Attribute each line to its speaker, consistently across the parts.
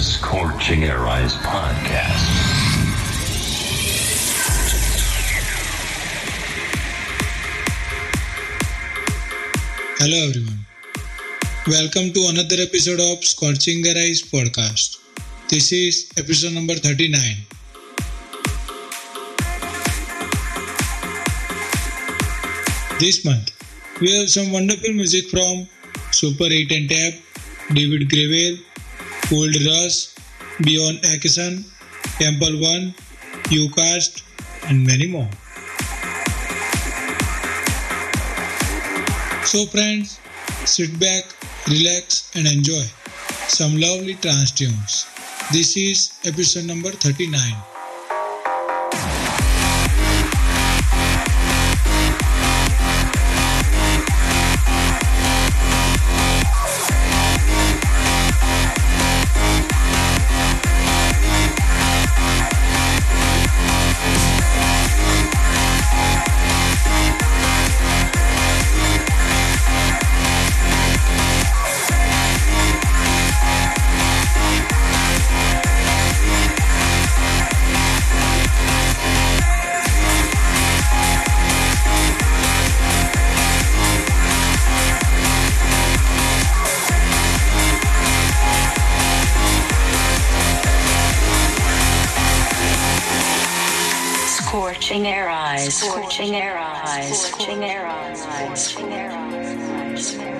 Speaker 1: The Scorching Air Eyes podcast.
Speaker 2: Hello everyone. Welcome to another episode of Scorching Their Eyes podcast. This is episode number 39. This month, we have some wonderful music from Super 8 and Tab, David Gravell, Old Russ, Beyond Akison, Temple One, Ucast, and many more. So, friends, sit back, relax, and enjoy some lovely trance tunes. This is episode number 39.
Speaker 3: Scorching air eyes, scorching air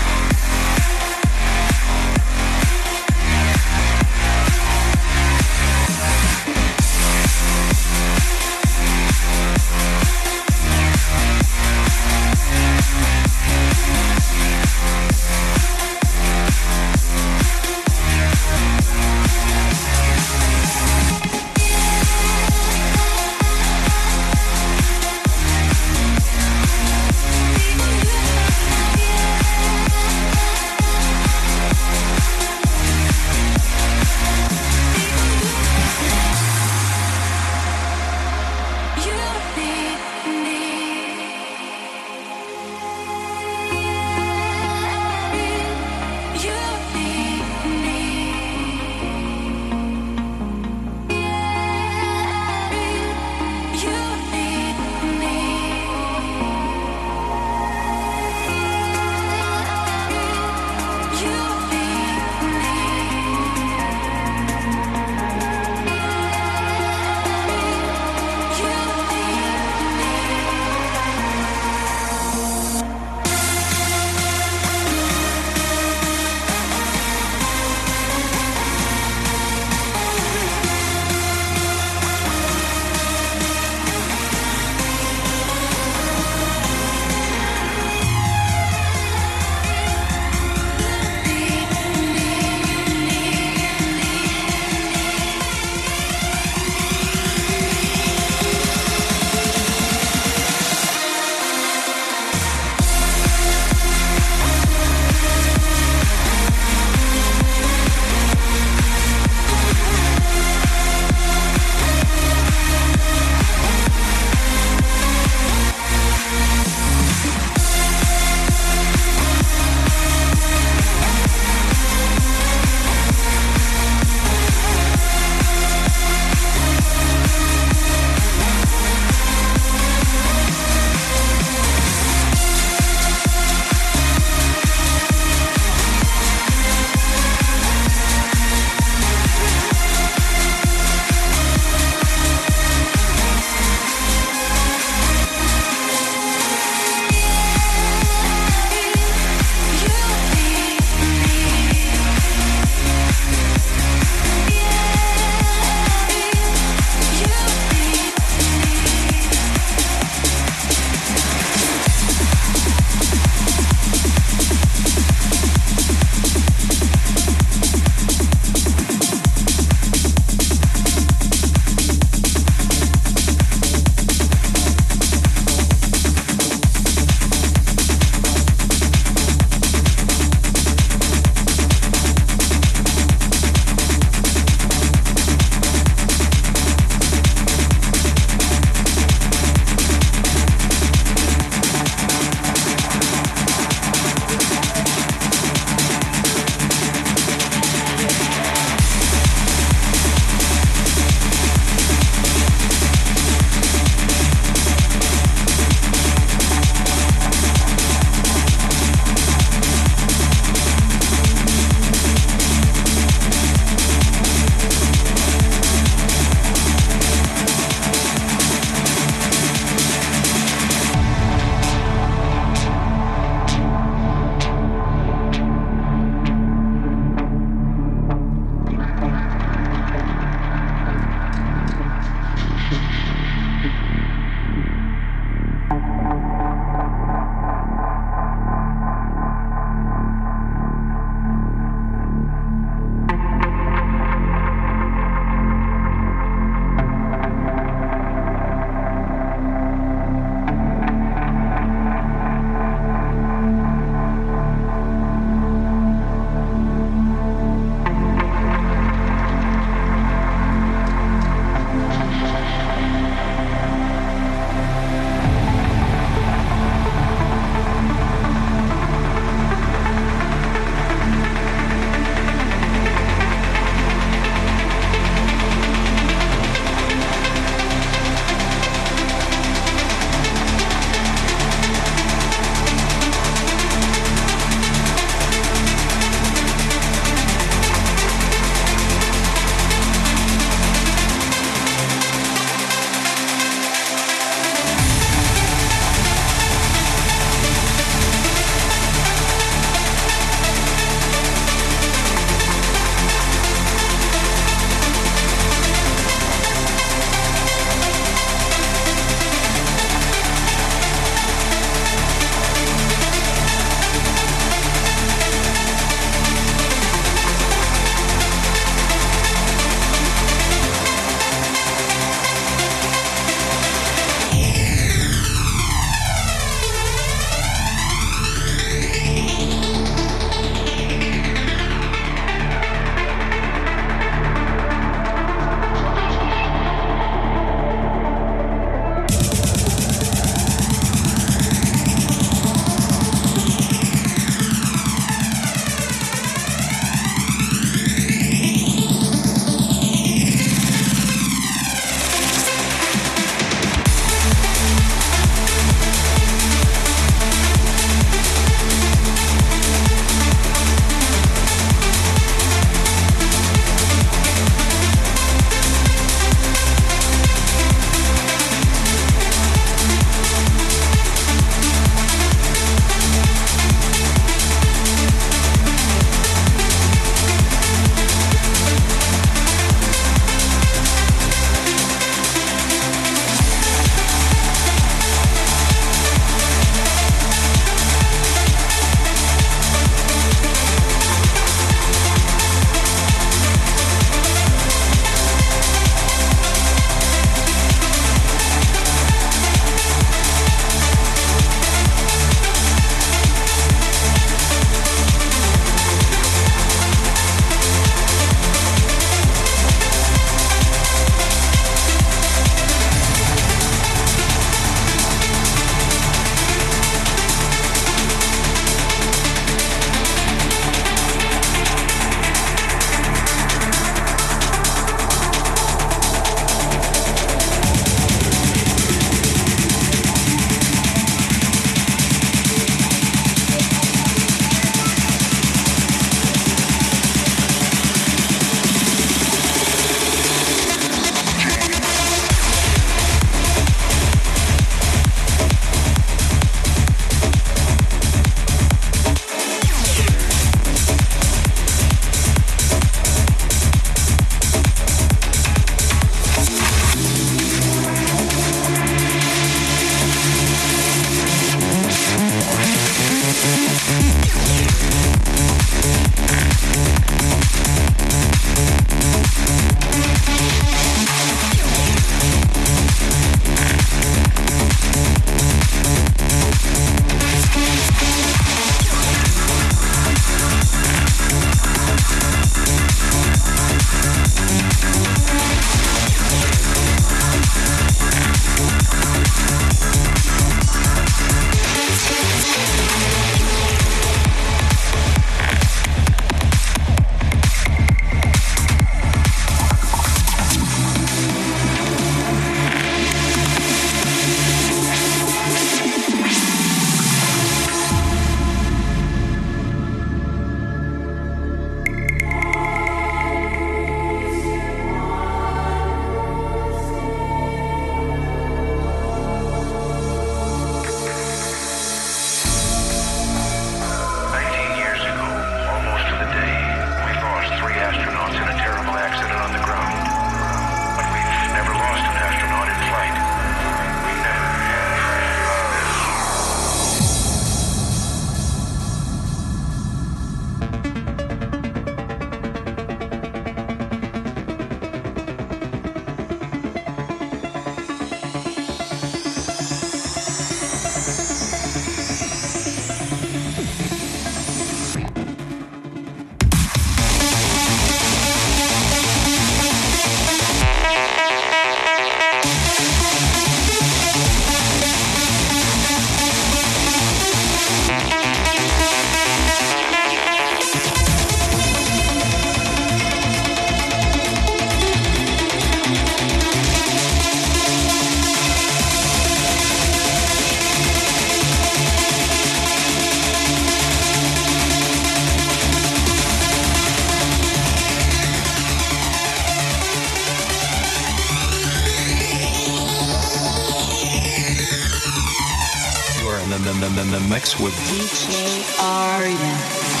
Speaker 4: the, the, the mix with
Speaker 5: DJ Arya.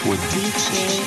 Speaker 4: With
Speaker 6: DJ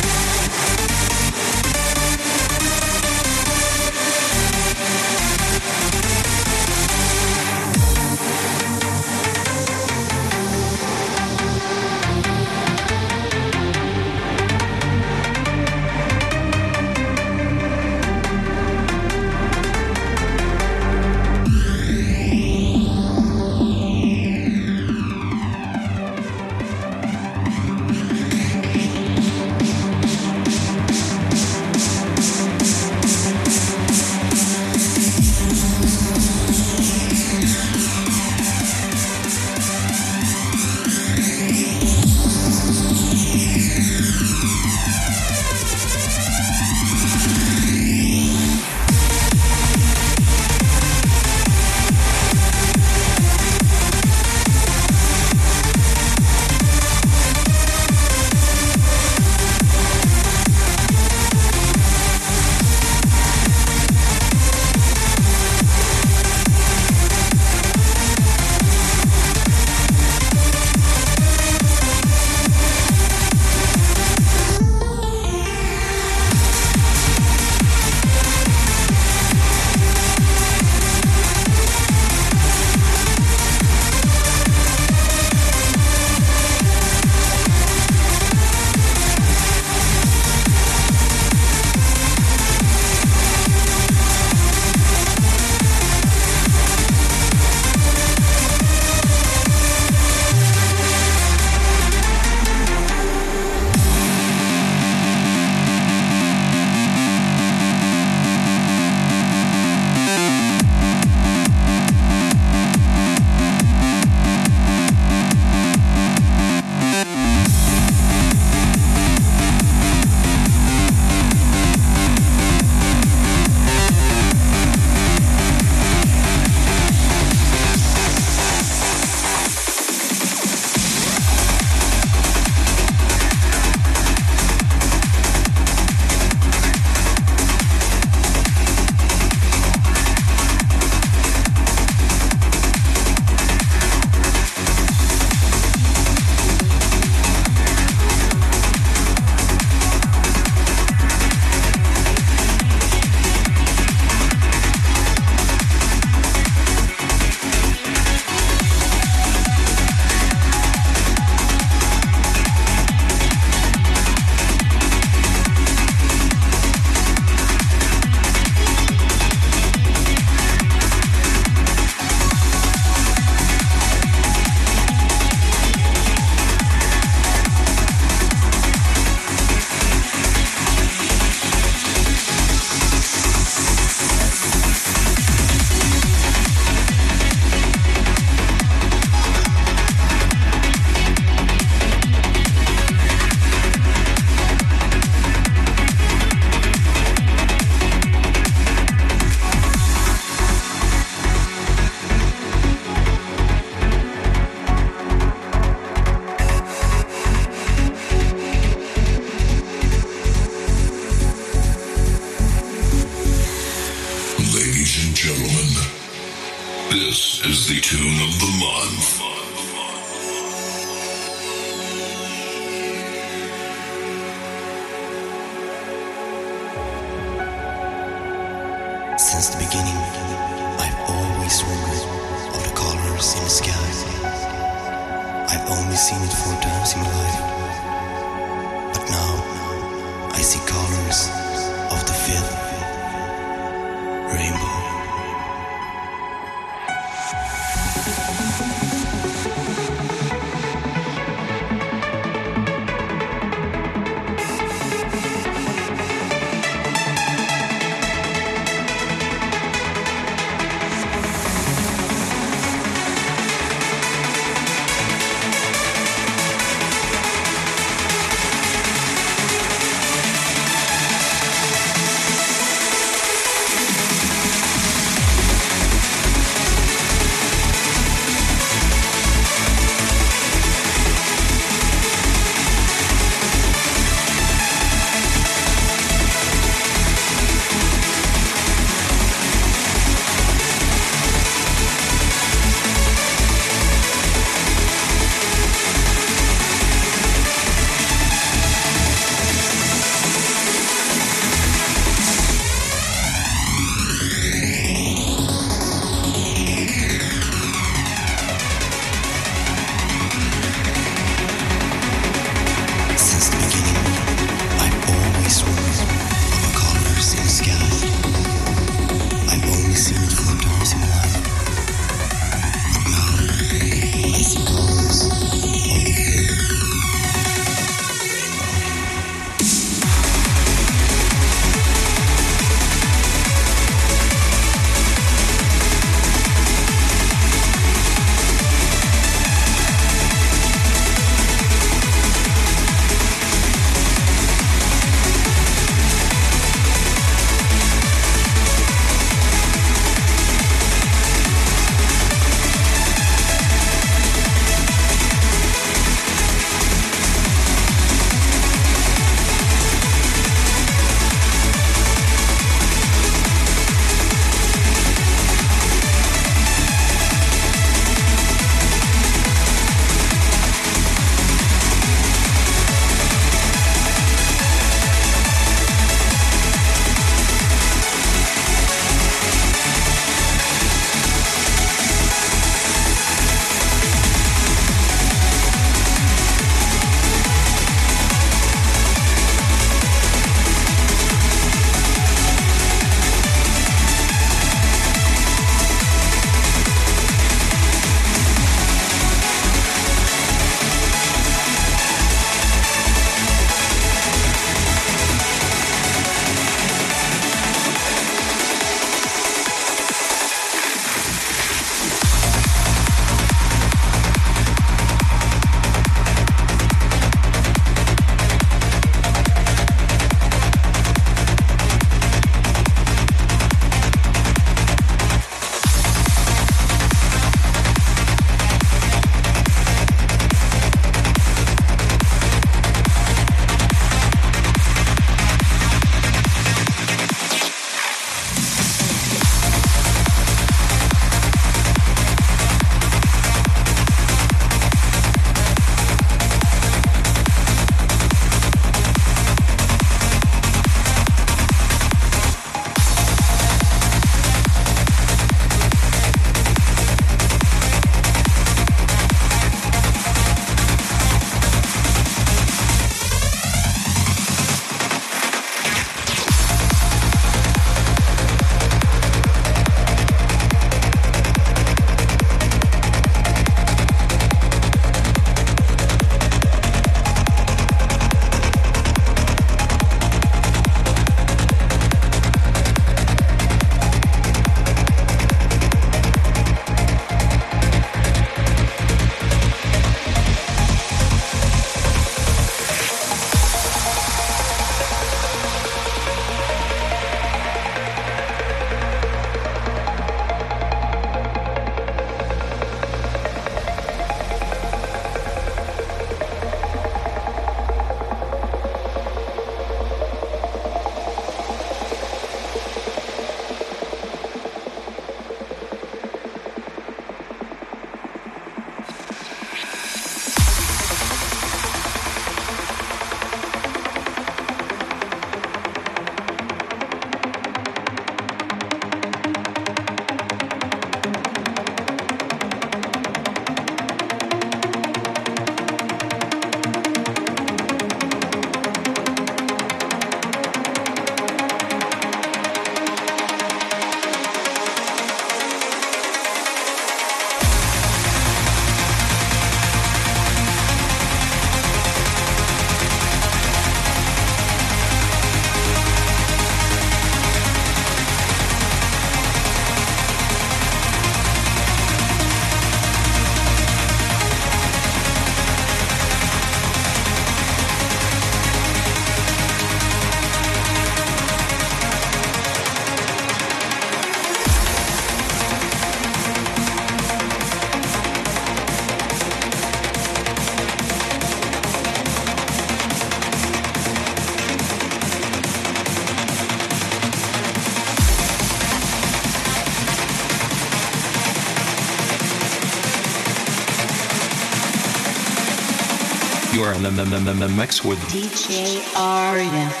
Speaker 7: in the,
Speaker 4: mix with
Speaker 3: DJ Arya.